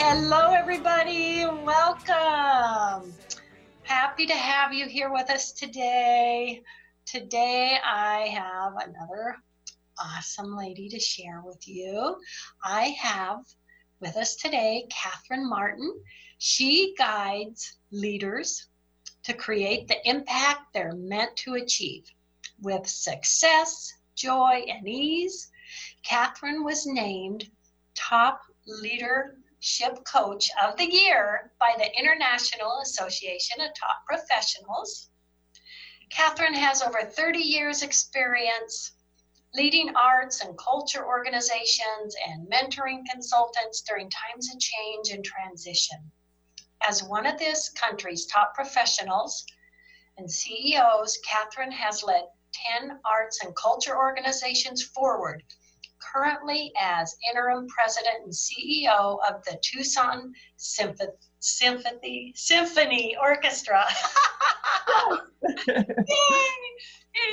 Hello, everybody. Welcome. Happy to have you here with us today. Today, I have another awesome lady to share with you. I have with us today Kathryn Martin. She guides leaders to create the impact they're meant to achieve with success, joy, and ease. Kathryn was named top leadership coach of the year by the International Association of Top Professionals. Kathryn has over 30 years experience leading arts and culture organizations and mentoring consultants during times of change and transition. As one of this country's top professionals and CEOs, Kathryn has led 10 arts and culture organizations forward, currently as interim president and CEO of the Tucson Symphony, Symphony, Symphony Orchestra.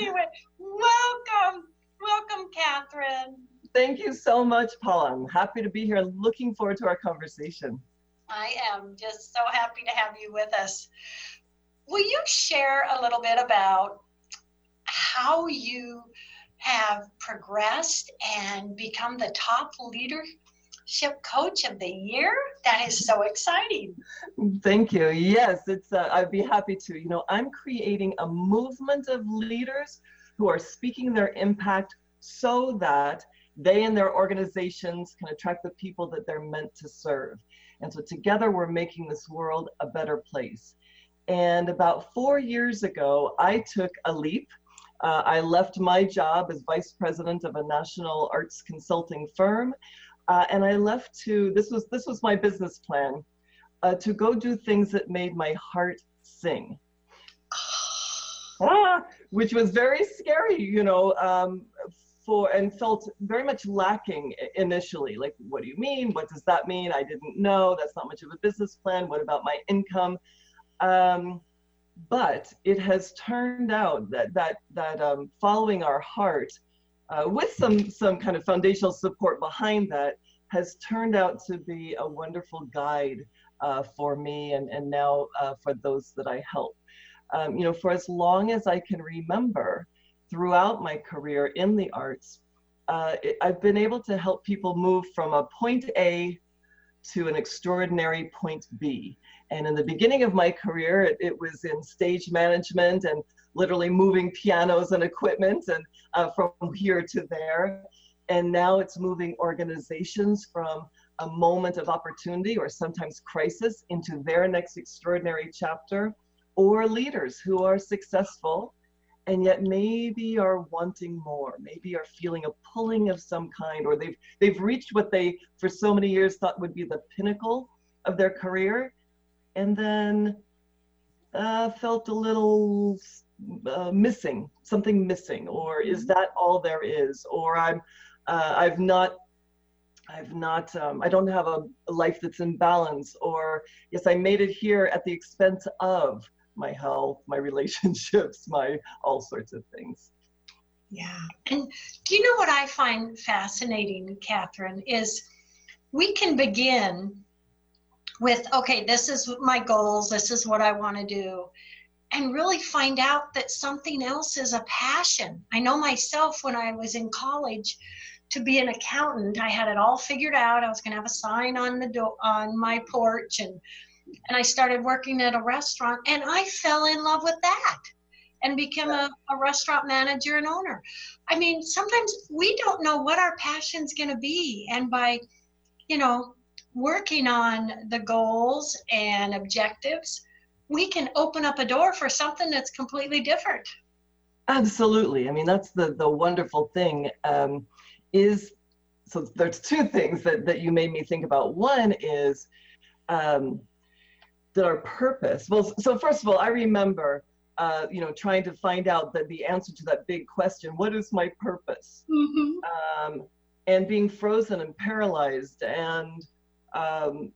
anyway, welcome, welcome, Kathryn. Thank you so much, Paula. I'm happy to be here. Looking forward to our conversation. I am just so happy to have you with us. Will you share a little bit about how you have progressed and become the top leadership coach of the year? That is so exciting. Thank you. Yes, it's. Uh, I'd be happy to. You know, I'm creating a movement of leaders who are speaking their impact so that they and their organizations can attract the people that they're meant to serve. And so together we're making this world a better place. And about four years ago, I took a leap. Uh, I left my job as vice president of a national arts consulting firm, uh, and I left to this was this was my business plan uh, to go do things that made my heart sing. ah, which was very scary, you know, um, for and felt very much lacking initially. Like, what do you mean? What does that mean? I didn't know. That's not much of a business plan. What about my income? Um, but it has turned out that that that um, following our heart, uh, with some some kind of foundational support behind that, has turned out to be a wonderful guide uh, for me and and now uh, for those that I help. Um, you know, for as long as I can remember, throughout my career in the arts, uh, it, I've been able to help people move from a point A to an extraordinary point B. And in the beginning of my career, it, it was in stage management and literally moving pianos and equipment and uh, from here to there. And now it's moving organizations from a moment of opportunity or sometimes crisis into their next extraordinary chapter, or leaders who are successful and yet maybe are wanting more maybe are feeling a pulling of some kind or they've they've reached what they for so many years thought would be the pinnacle of their career and then uh, felt a little uh, missing something missing or is mm-hmm. that all there is or i'm uh, i've not i've not um, i don't have a, a life that's in balance or yes i made it here at the expense of my health, my relationships, my all sorts of things. Yeah. And do you know what I find fascinating, Kathryn, is we can begin with, okay, this is my goals, this is what I want to do, and really find out that something else is a passion. I know myself when I was in college to be an accountant, I had it all figured out. I was going to have a sign on the door on my porch and and I started working at a restaurant and I fell in love with that and became a, a restaurant manager and owner. I mean, sometimes we don't know what our passion's going to be. And by, you know, working on the goals and objectives, we can open up a door for something that's completely different. Absolutely. I mean, that's the, the wonderful thing um, is, so there's two things that, that you made me think about. One is, um, that our purpose. Well so first of all i remember uh, you know trying to find out that the answer to that big question what is my purpose? Mm-hmm. um, and being frozen and paralyzed and um,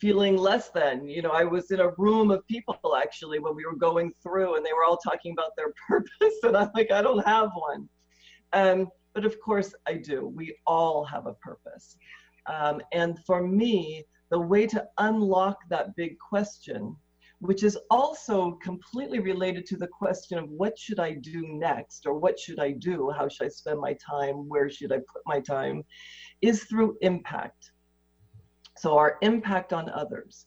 feeling less than you know i was in a room of people actually when we were going through and they were all talking about their purpose and i'm like i don't have one. Um, but of course i do. We all have a purpose. Um, and for me the way to unlock that big question, which is also completely related to the question of what should I do next or what should I do? How should I spend my time? Where should I put my time? Is through impact. So, our impact on others.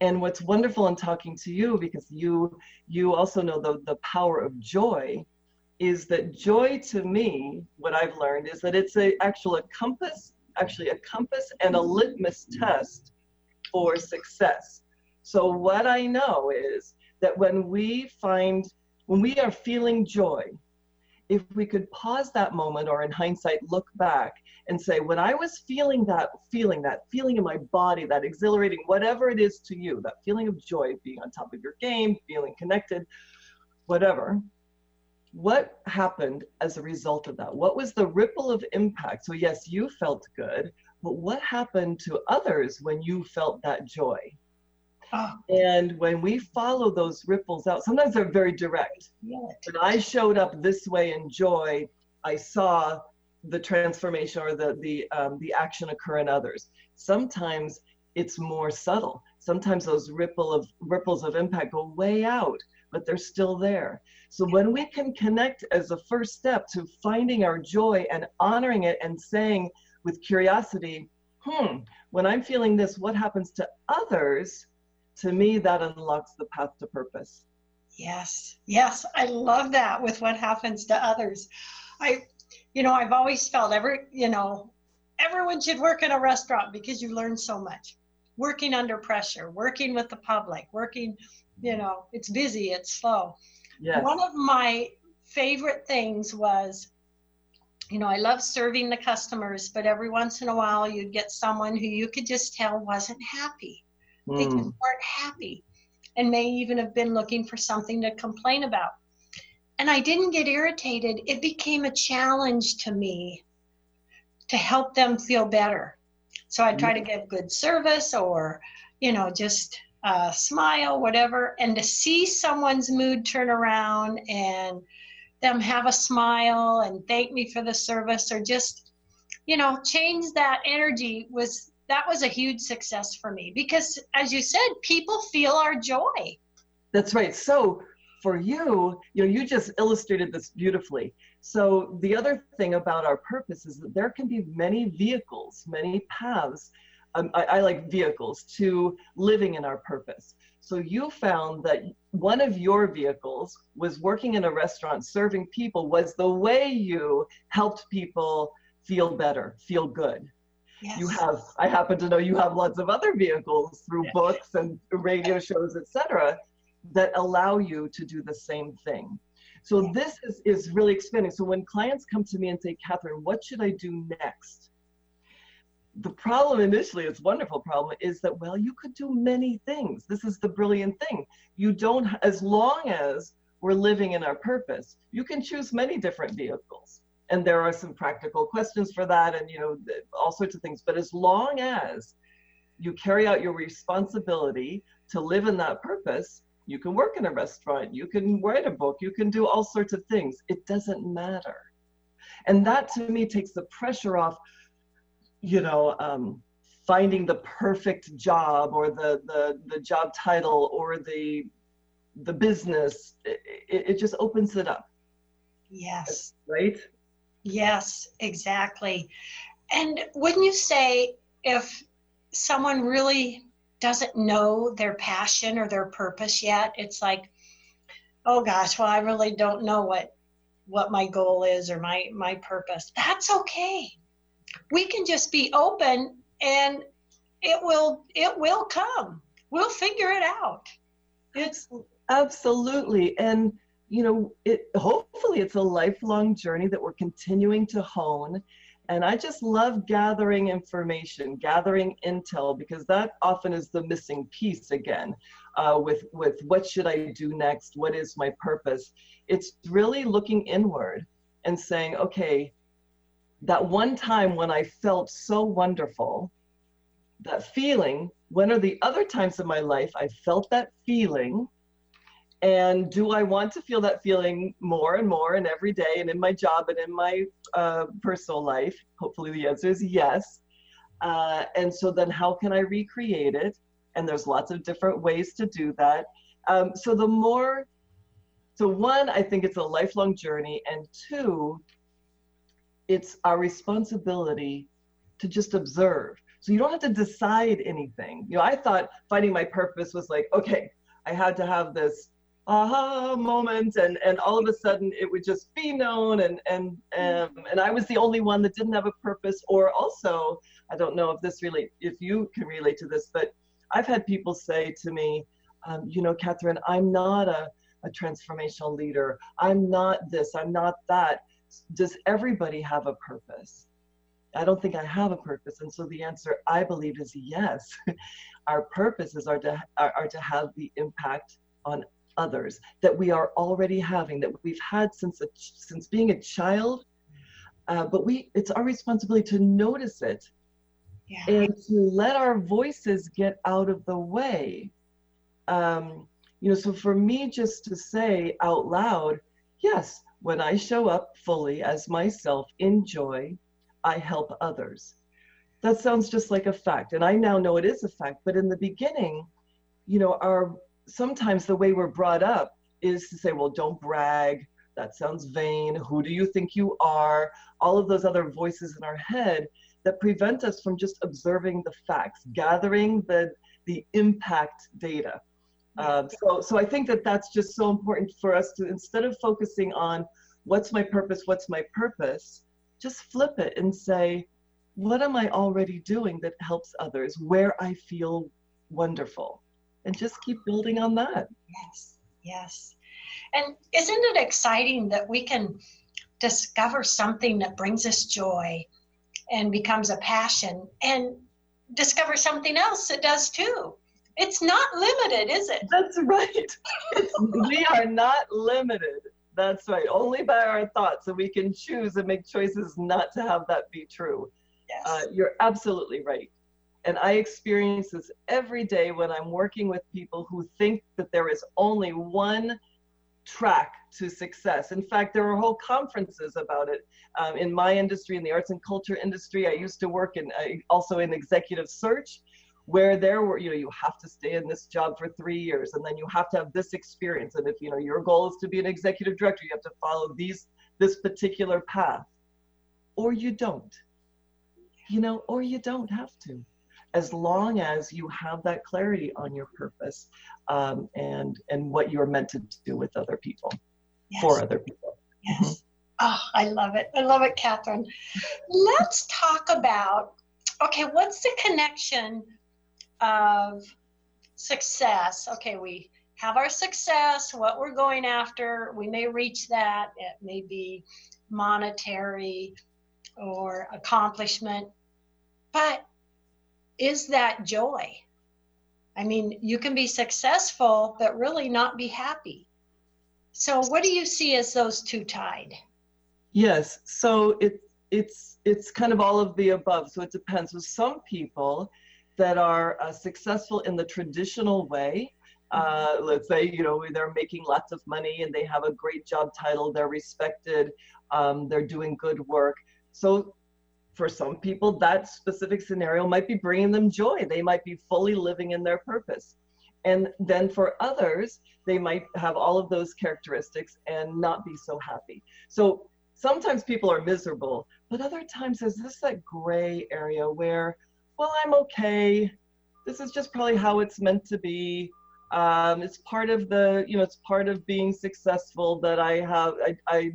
And what's wonderful in talking to you, because you you also know the, the power of joy, is that joy to me, what I've learned is that it's a actual a compass, actually a compass and a litmus test for success. So what I know is that when we find when we are feeling joy, if we could pause that moment or in hindsight look back and say when i was feeling that feeling that feeling in my body that exhilarating whatever it is to you that feeling of joy being on top of your game feeling connected whatever what happened as a result of that? What was the ripple of impact? So, yes, you felt good, but what happened to others when you felt that joy? Oh. And when we follow those ripples out, sometimes they're very direct. Yeah. When I showed up this way in joy, I saw the transformation or the the um, the action occur in others. Sometimes it's more subtle. Sometimes those ripple of ripples of impact go way out but they're still there. So when we can connect as a first step to finding our joy and honoring it and saying with curiosity, hmm, when I'm feeling this, what happens to others? To me, that unlocks the path to purpose. Yes, yes, I love that with what happens to others. I, you know, I've always felt every, you know, everyone should work in a restaurant because you learn so much. Working under pressure, working with the public, working you know, it's busy, it's slow. Yes. One of my favorite things was, you know, I love serving the customers, but every once in a while you'd get someone who you could just tell wasn't happy. Mm. They just hmm. weren't happy and may even have been looking for something to complain about. And I didn't get irritated. It became a challenge to me to help them feel better. So I try to mm. give good service or, you know, just uh, smile, whatever, and to see someone's mood turn around and them have a smile and thank me for the service or just, you know, change that energy was that was a huge success for me because as you said, people feel our joy. That's right. So for you, you know, you just illustrated this beautifully. So the other thing about our purpose is that there can be many vehicles, many paths um, I, I like vehicles to living in our purpose. So you found that one of your vehicles was working in a restaurant serving people was the way you helped people feel better, feel good. Yes. You have, I happen to know you have lots of other vehicles through yes. books and radio shows, etc., that allow you to do the same thing. So this is, is really expanding. So when clients come to me and say, Kathryn, what should I do next? The problem initially, it's wonderful problem, is that, well, you could do many things. This is the brilliant thing. You don't, as long as we're living in our purpose, you can choose many different vehicles. And there are some practical questions for that and, you know, all sorts of things. But as long as you carry out your responsibility to live in that purpose, you can work in a restaurant, you can write a book, you can do all sorts of things. It doesn't matter. And that to me takes the pressure off you know, um, finding the perfect job or the, the, the job title or the, the business, it, it just opens it up. Yes. Right? Yes, exactly. And wouldn't you say if someone really doesn't know their passion or their purpose yet, it's like, oh gosh, well, I really don't know what what my goal is or my my purpose. That's okay we can just be open and it will it will come. We'll figure it out. It's absolutely. And you know it hopefully it's a lifelong journey that we're continuing to hone. And i just love gathering information gathering intel because that often is the missing piece again uh, with with what should i do next? What is my purpose? It's really looking inward and saying okay that one time when I felt so wonderful, that feeling, when are the other times in my life I felt that feeling? And do I want to feel that feeling more and more and every day and in my job and in my uh, personal life? Hopefully the answer is yes. Uh, and so then how can I recreate it? And there's lots of different ways to do that. Um, so the more, so one, I think it's a lifelong journey. And two, it's our responsibility to just observe. So you don't have to decide anything. You know, I thought finding my purpose was like, okay, I had to have this aha moment and and all of a sudden it would just be known and and um, and I was the only one that didn't have a purpose or also I don't know if this really if you can relate to this but I've had people say to me um, you know Kathryn I'm not a, a transformational leader I'm not this I'm not that does everybody have a purpose? I don't think I have a purpose. And so the answer I believe is yes. Our purposes are to are, are to have the impact on others that we are already having that we've had since a, since being a child. Uh, but we it's our responsibility to notice it yeah. and to let our voices get out of the way. Um, you know so for me just to say out loud yes when i show up fully as myself in joy i help others that sounds just like a fact and i now know it is a fact but in the beginning you know our sometimes the way we're brought up is to say, well, don't brag. That sounds vain. Who do you think you are? All of those other voices in our head that prevent us from just observing the facts, gathering the, the impact data. Uh, so, so I think that that's just so important for us to, instead of focusing on what's my purpose, what's my purpose, just flip it and say, what am I already doing that helps others where I feel wonderful? and just keep building on that. Yes, yes. And isn't it exciting that we can discover something that brings us joy and becomes a passion and discover something else that does too? It's not limited, is it? That's right. we are not limited. That's right. Only by our thoughts. So we can choose and make choices not to have that be true. Yes. Uh, you're absolutely right. And I experience this every day when I'm working with people who think that there is only one track to success. In fact, there are whole conferences about it. Um, in my industry, in the arts and culture industry, I used to work in uh, also in executive search, where there were, you know, you have to stay in this job for three years, and then you have to have this experience. And if you know your goal is to be an executive director, you have to follow these this particular path, or you don't. You know, or you don't have to as long as you have that clarity on your purpose um, and and what you're meant to do with other people yes. for other people yes mm-hmm. oh i love it i love it kathryn let's talk about okay what's the connection of success okay we have our success what we're going after we may reach that it may be monetary or accomplishment but is that joy? I mean, you can be successful, but really not be happy. So, what do you see as those two tied? Yes. So it it's it's kind of all of the above. So it depends. With some people that are uh, successful in the traditional way, uh, let's say you know they're making lots of money and they have a great job title, they're respected, um, they're doing good work. So for some people, that specific scenario might be bringing them joy. They might be fully living in their purpose. And then for others, they might have all of those characteristics and not be so happy. So sometimes people are miserable, but other times there's this that gray area where, well, I'm okay. This is just probably how it's meant to be. Um, it's part of the, you know, it's part of being successful that I have, I, I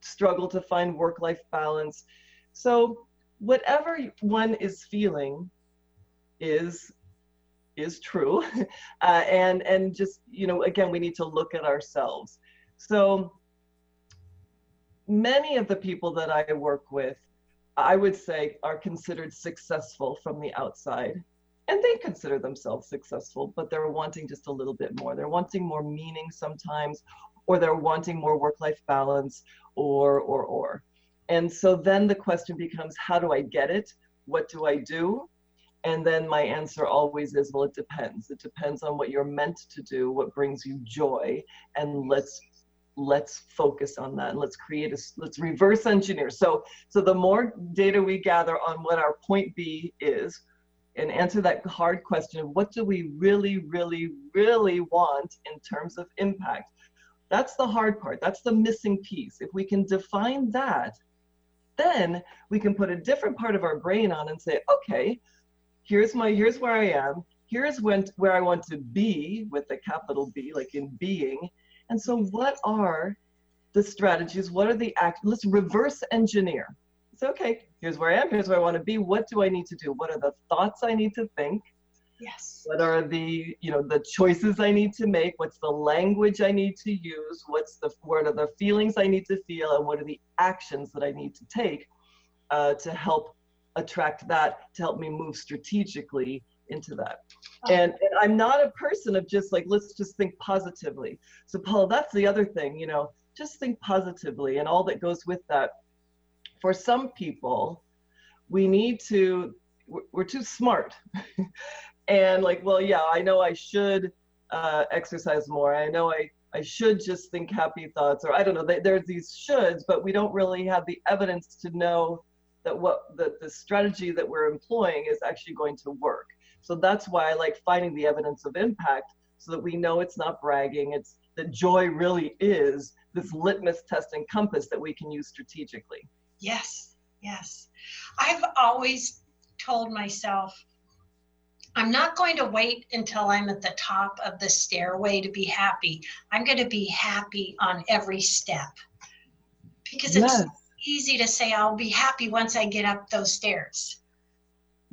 struggle to find work life balance. So whatever one is feeling is is true uh, and and just you know again we need to look at ourselves so many of the people that i work with i would say are considered successful from the outside and they consider themselves successful but they're wanting just a little bit more they're wanting more meaning sometimes or they're wanting more work life balance or or or and so then the question becomes, how do I get it? What do I do? And then my answer always is, well, it depends. It depends on what you're meant to do, what brings you joy, and let's let's focus on that. And let's create a let's reverse engineer. So so the more data we gather on what our point b is and answer that hard question of what do we really really really want in terms of impact that's the hard part. That's the missing piece. If we can define that then we can put a different part of our brain on and say okay here's my here's where i am. Here's when where i want to be with the capital b like in being and so, what are the strategies? What are the act? Let's reverse engineer. It's okay. Here's where I am. Here's where I want to be. What do I need to do? What are the thoughts I need to think? Yes. What are the you know the choices I need to make? What's the language I need to use? What's the what are the feelings I need to feel? And what are the actions that I need to take uh, to help attract that? To help me move strategically into that. Oh. And, and I'm not a person of just like, let's just think positively. So, Paul, that's the other thing, you know, just think positively and all that goes with that. For some people, we need to, we're too smart. and like, well, yeah, I know I should uh, exercise more. I know I, I should just think happy thoughts, or I don't know, there's these shoulds, but we don't really have the evidence to know that what the, the strategy that we're employing is actually going to work. So that's why I like finding the evidence of impact so that we know it's not bragging. It's that joy really is this litmus test and compass that we can use strategically. Yes, yes. I've always told myself, I'm not going to wait until I'm at the top of the stairway to be happy. I'm going to be happy on every step. Because it's yes. easy to say I'll be happy once I get up those stairs.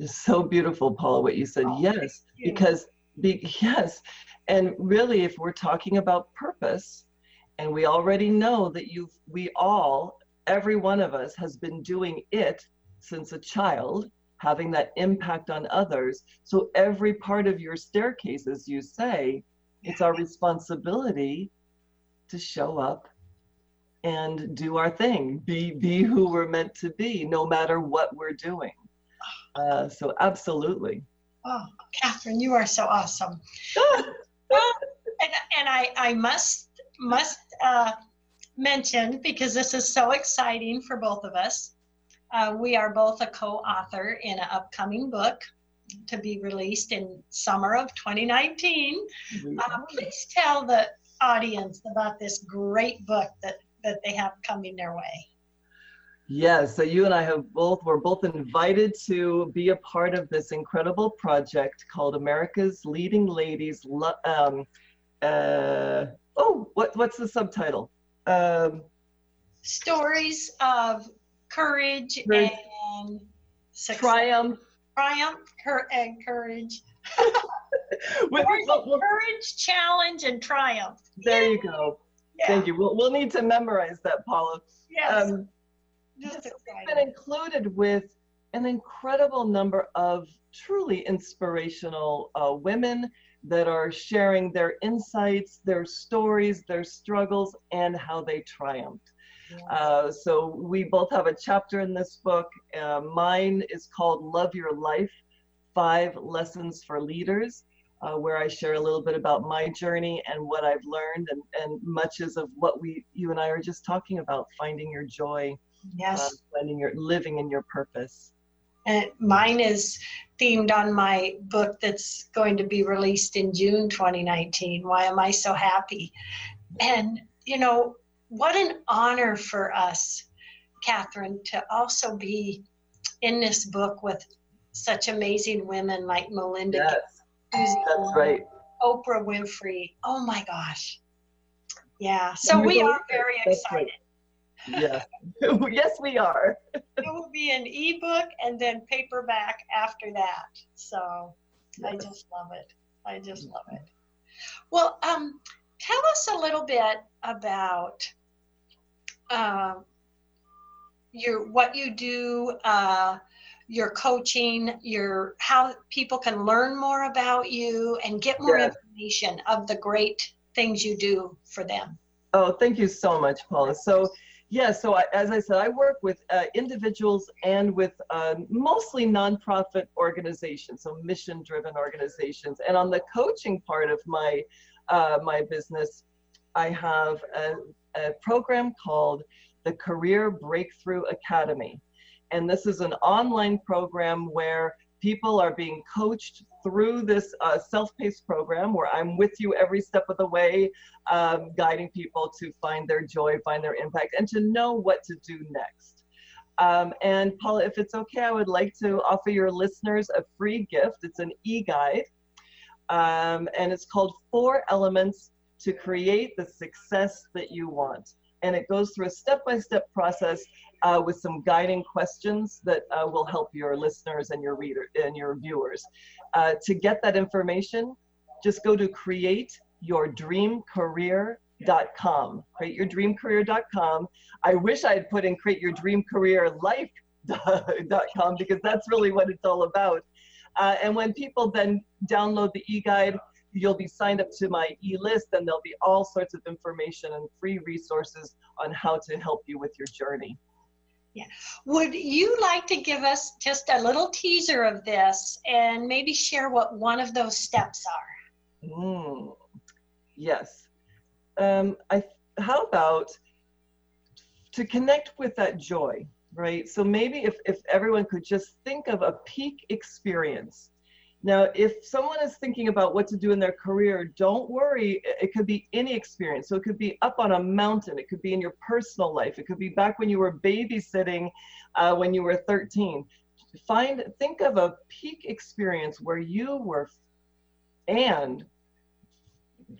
It's so beautiful, Paula, what you said. Oh, yes, you. because be, yes, and really, if we're talking about purpose, and we already know that you, we all, every one of us, has been doing it since a child, having that impact on others. So every part of your staircase, as you say, it's our responsibility to show up and do our thing, be be who we're meant to be, no matter what we're doing. Uh, so absolutely. Oh, Kathryn, you are so awesome. and, and I, I must must uh, mention because this is so exciting for both of us. Uh, we are both a co-author in an upcoming book to be released in summer of 2019. Uh, please tell the audience about this great book that, that they have coming their way. Yes, so you and I have both, we're both invited to be a part of this incredible project called America's Leading Ladies. Um, uh, oh, what, what's the subtitle? Um, Stories of courage, courage and success. triumph. Triumph and courage. With, courage, challenge, and triumph. There you go. Yeah. Thank you. We'll, we'll need to memorize that, Paula. Yes. Um, just been included with an incredible number of truly inspirational uh, women that are sharing their insights, their stories, their struggles, and how they triumphed. Uh, so we both have a chapter in this book. Uh, mine is called Love Your Life, Five Lessons for Leaders, uh, where I share a little bit about my journey and what I've learned and, and much is of what we, you and I are just talking about, finding your joy Yes. Uh, finding your living in your purpose. And mine is themed on my book that's going to be released in June 2019. Why am I so happy? And, you know, what an honor for us, Kathryn, to also be in this book with such amazing women like Melinda. Yes, that's right. Oprah Winfrey. Oh my gosh. Yeah. So we are very excited. Yeah. yes, we are. it will be an ebook and then paperback after that. So yes. I just love it. I just love it. Well, um, tell us a little bit about uh, your what you do, uh, your coaching, your how people can learn more about you and get more yes. information of the great things you do for them. Oh, thank you so much, Paula. So yeah, so I, as I said, I work with uh, individuals and with uh, mostly nonprofit organizations, so mission-driven organizations. And on the coaching part of my uh, my business, I have a, a program called the Career Breakthrough Academy. And this is an online program where people are being coached through this uh, self-paced program where I'm with you every step of the way, um, guiding people to find their joy, find their impact, and to know what to do next. Um, and Paula, if it's okay, I would like to offer your listeners a free gift. It's an e-guide, um, and it's called Four Elements to Create the Success That You Want. And it goes through a step-by-step process uh, with some guiding questions that uh, will help your listeners and your reader and your viewers. Uh, to get that information, just go to createyourdreamcareer.com. Createyourdreamcareer.com. I wish I had put in createyourdreamcareerlife.com because that's really what it's all about. Uh, and when people then download the e-guide, you'll be signed up to my e-list and there'll be all sorts of information and free resources on how to help you with your journey. Yeah. Would you like to give us just a little teaser of this and maybe share what one of those steps are? Mm, yes. Um, I, how about to connect with that joy, right? So maybe if, if everyone could just think of a peak experience now, if someone is thinking about what to do in their career, don't worry. It could be any experience. So it could be up on a mountain. It could be in your personal life. It could be back when you were babysitting uh, when you were 13. Find, think of a peak experience where you were, and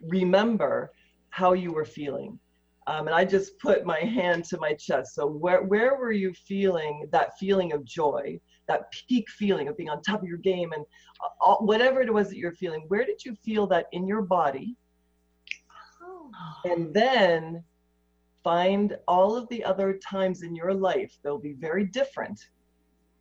remember how you were feeling. Um, and I just put my hand to my chest. So where, where were you feeling that feeling of joy? That peak feeling of being on top of your game and all, whatever it was that you're feeling, where did you feel that in your body? Oh. And then find all of the other times in your life, they'll be very different,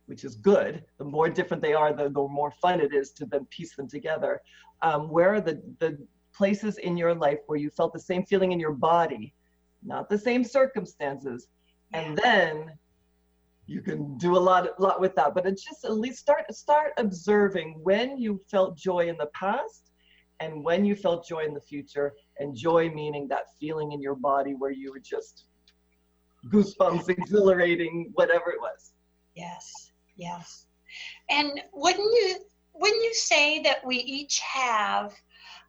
which is good. The more different they are, the, the more fun it is to then piece them together. Um, where are the, the places in your life where you felt the same feeling in your body, not the same circumstances? And then you can do a lot, lot with that. But it's just at least start start observing when you felt joy in the past and when you felt joy in the future. And joy meaning that feeling in your body where you were just goosebumps, exhilarating, whatever it was. Yes, yes. And wouldn't you wouldn't you say that we each have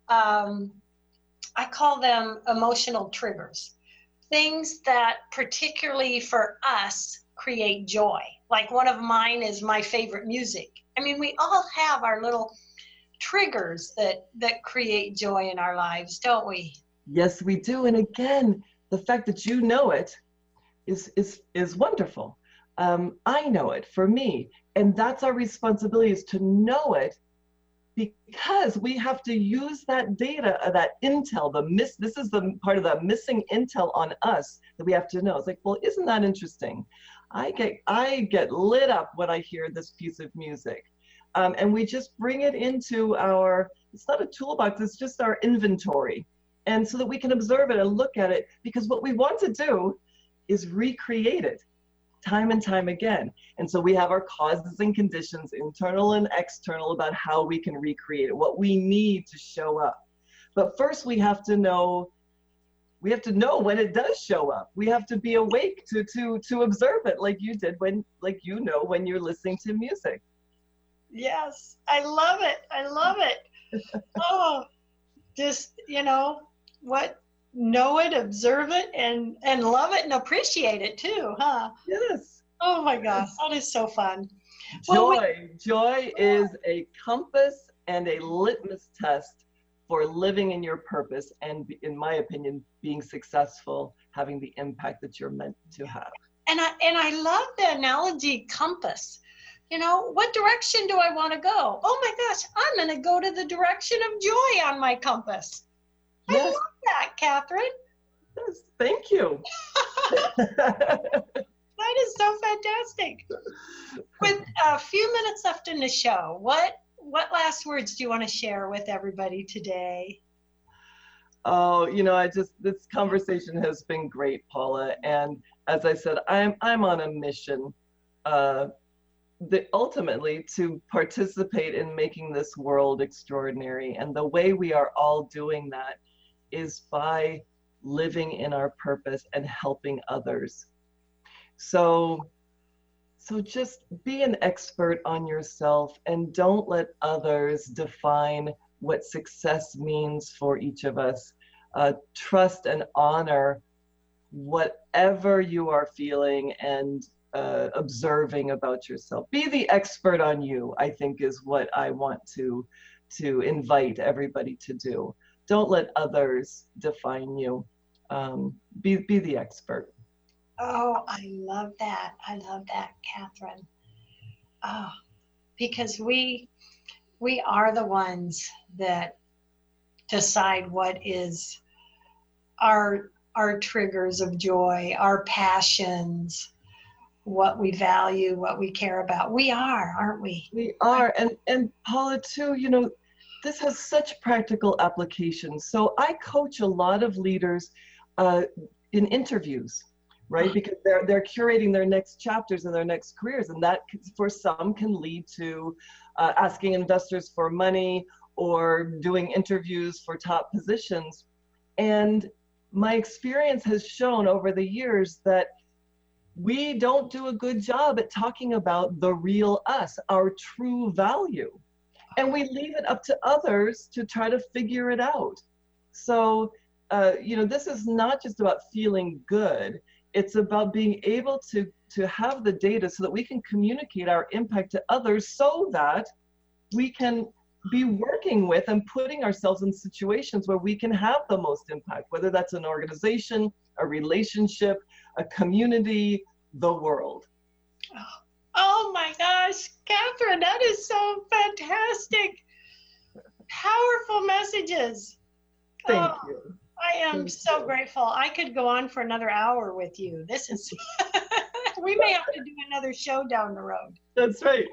um, I call them emotional triggers, things that particularly for us create joy. Like one of mine is my favorite music. I mean, we all have our little triggers that that create joy in our lives, don't we? Yes, we do. And again, the fact that you know it is is is wonderful. Um, I know it for me, and that's our responsibility is to know it because we have to use that data, uh, that intel, the miss, this is the part of the missing intel on us that we have to know. It's like, well, isn't that interesting? I get I get lit up when I hear this piece of music. Um, and we just bring it into our it's not a toolbox it's just our inventory. And so that we can observe it and look at it because what we want to do is recreate it time and time again. And so we have our causes and conditions internal and external about how we can recreate it what we need to show up. But first we have to know we have to know when it does show up. We have to be awake to to to observe it, like you did when, like you know, when you're listening to music. Yes, I love it. I love it. oh, just you know what? Know it, observe it, and and love it and appreciate it too, huh? Yes. Oh my gosh, that is so fun. Joy, well, we, joy is a compass and a litmus test for living in your purpose and in my opinion being successful having the impact that you're meant to have. And i and i love the analogy compass. You know what direction do i want to go? Oh my gosh i'm going to go to the direction of joy on my compass. Yes. i love that kathryn. Yes thank you. That is so fantastic. With a few minutes left in the show what what last words do you want to share with everybody today? Oh, you know, I just this conversation has been great, Paula. And as I said, I'm I'm on a mission, uh, the, ultimately to participate in making this world extraordinary. And the way we are all doing that is by living in our purpose and helping others. So, so just be an expert on yourself and don't let others define what success means for each of us. Uh, trust and honor whatever you are feeling and uh, observing about yourself. Be the expert on you, I think is what I want to to invite everybody to do. Don't let others define you. Um, be, be the expert. Oh, I love that. I love that, Kathryn. Oh, because we we are the ones that decide what is our our triggers of joy, our passions, what we value, what we care about. We are, aren't we? We are. And and Paula too, you know, this has such practical applications. So I coach a lot of leaders uh, in interviews, right? Because they're they're curating their next chapters and their next careers, and that for some can lead to uh, asking investors for money or doing interviews for top positions. And my experience has shown over the years that we don't do a good job at talking about the real us, our true value. And we leave it up to others to try to figure it out. So, uh, you know, this is not just about feeling good. It's about being able to, to have the data so that we can communicate our impact to others so that we can be working with and putting ourselves in situations where we can have the most impact, whether that's an organization, a relationship, a community, the world. Oh, my gosh, Kathryn, that is so fantastic. Powerful messages. Thank oh, you. I am so grateful. I could go on for another hour with you. This is, we may have to do another show down the road. That's right.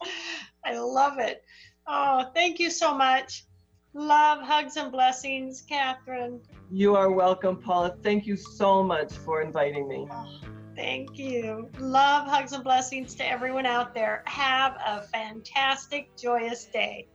I love it. Oh, thank you so much. Love, hugs, and blessings, Kathryn. You are welcome, Paula. Thank you so much for inviting me. Oh, thank you. Love, hugs, and blessings to everyone out there. Have a fantastic, joyous day.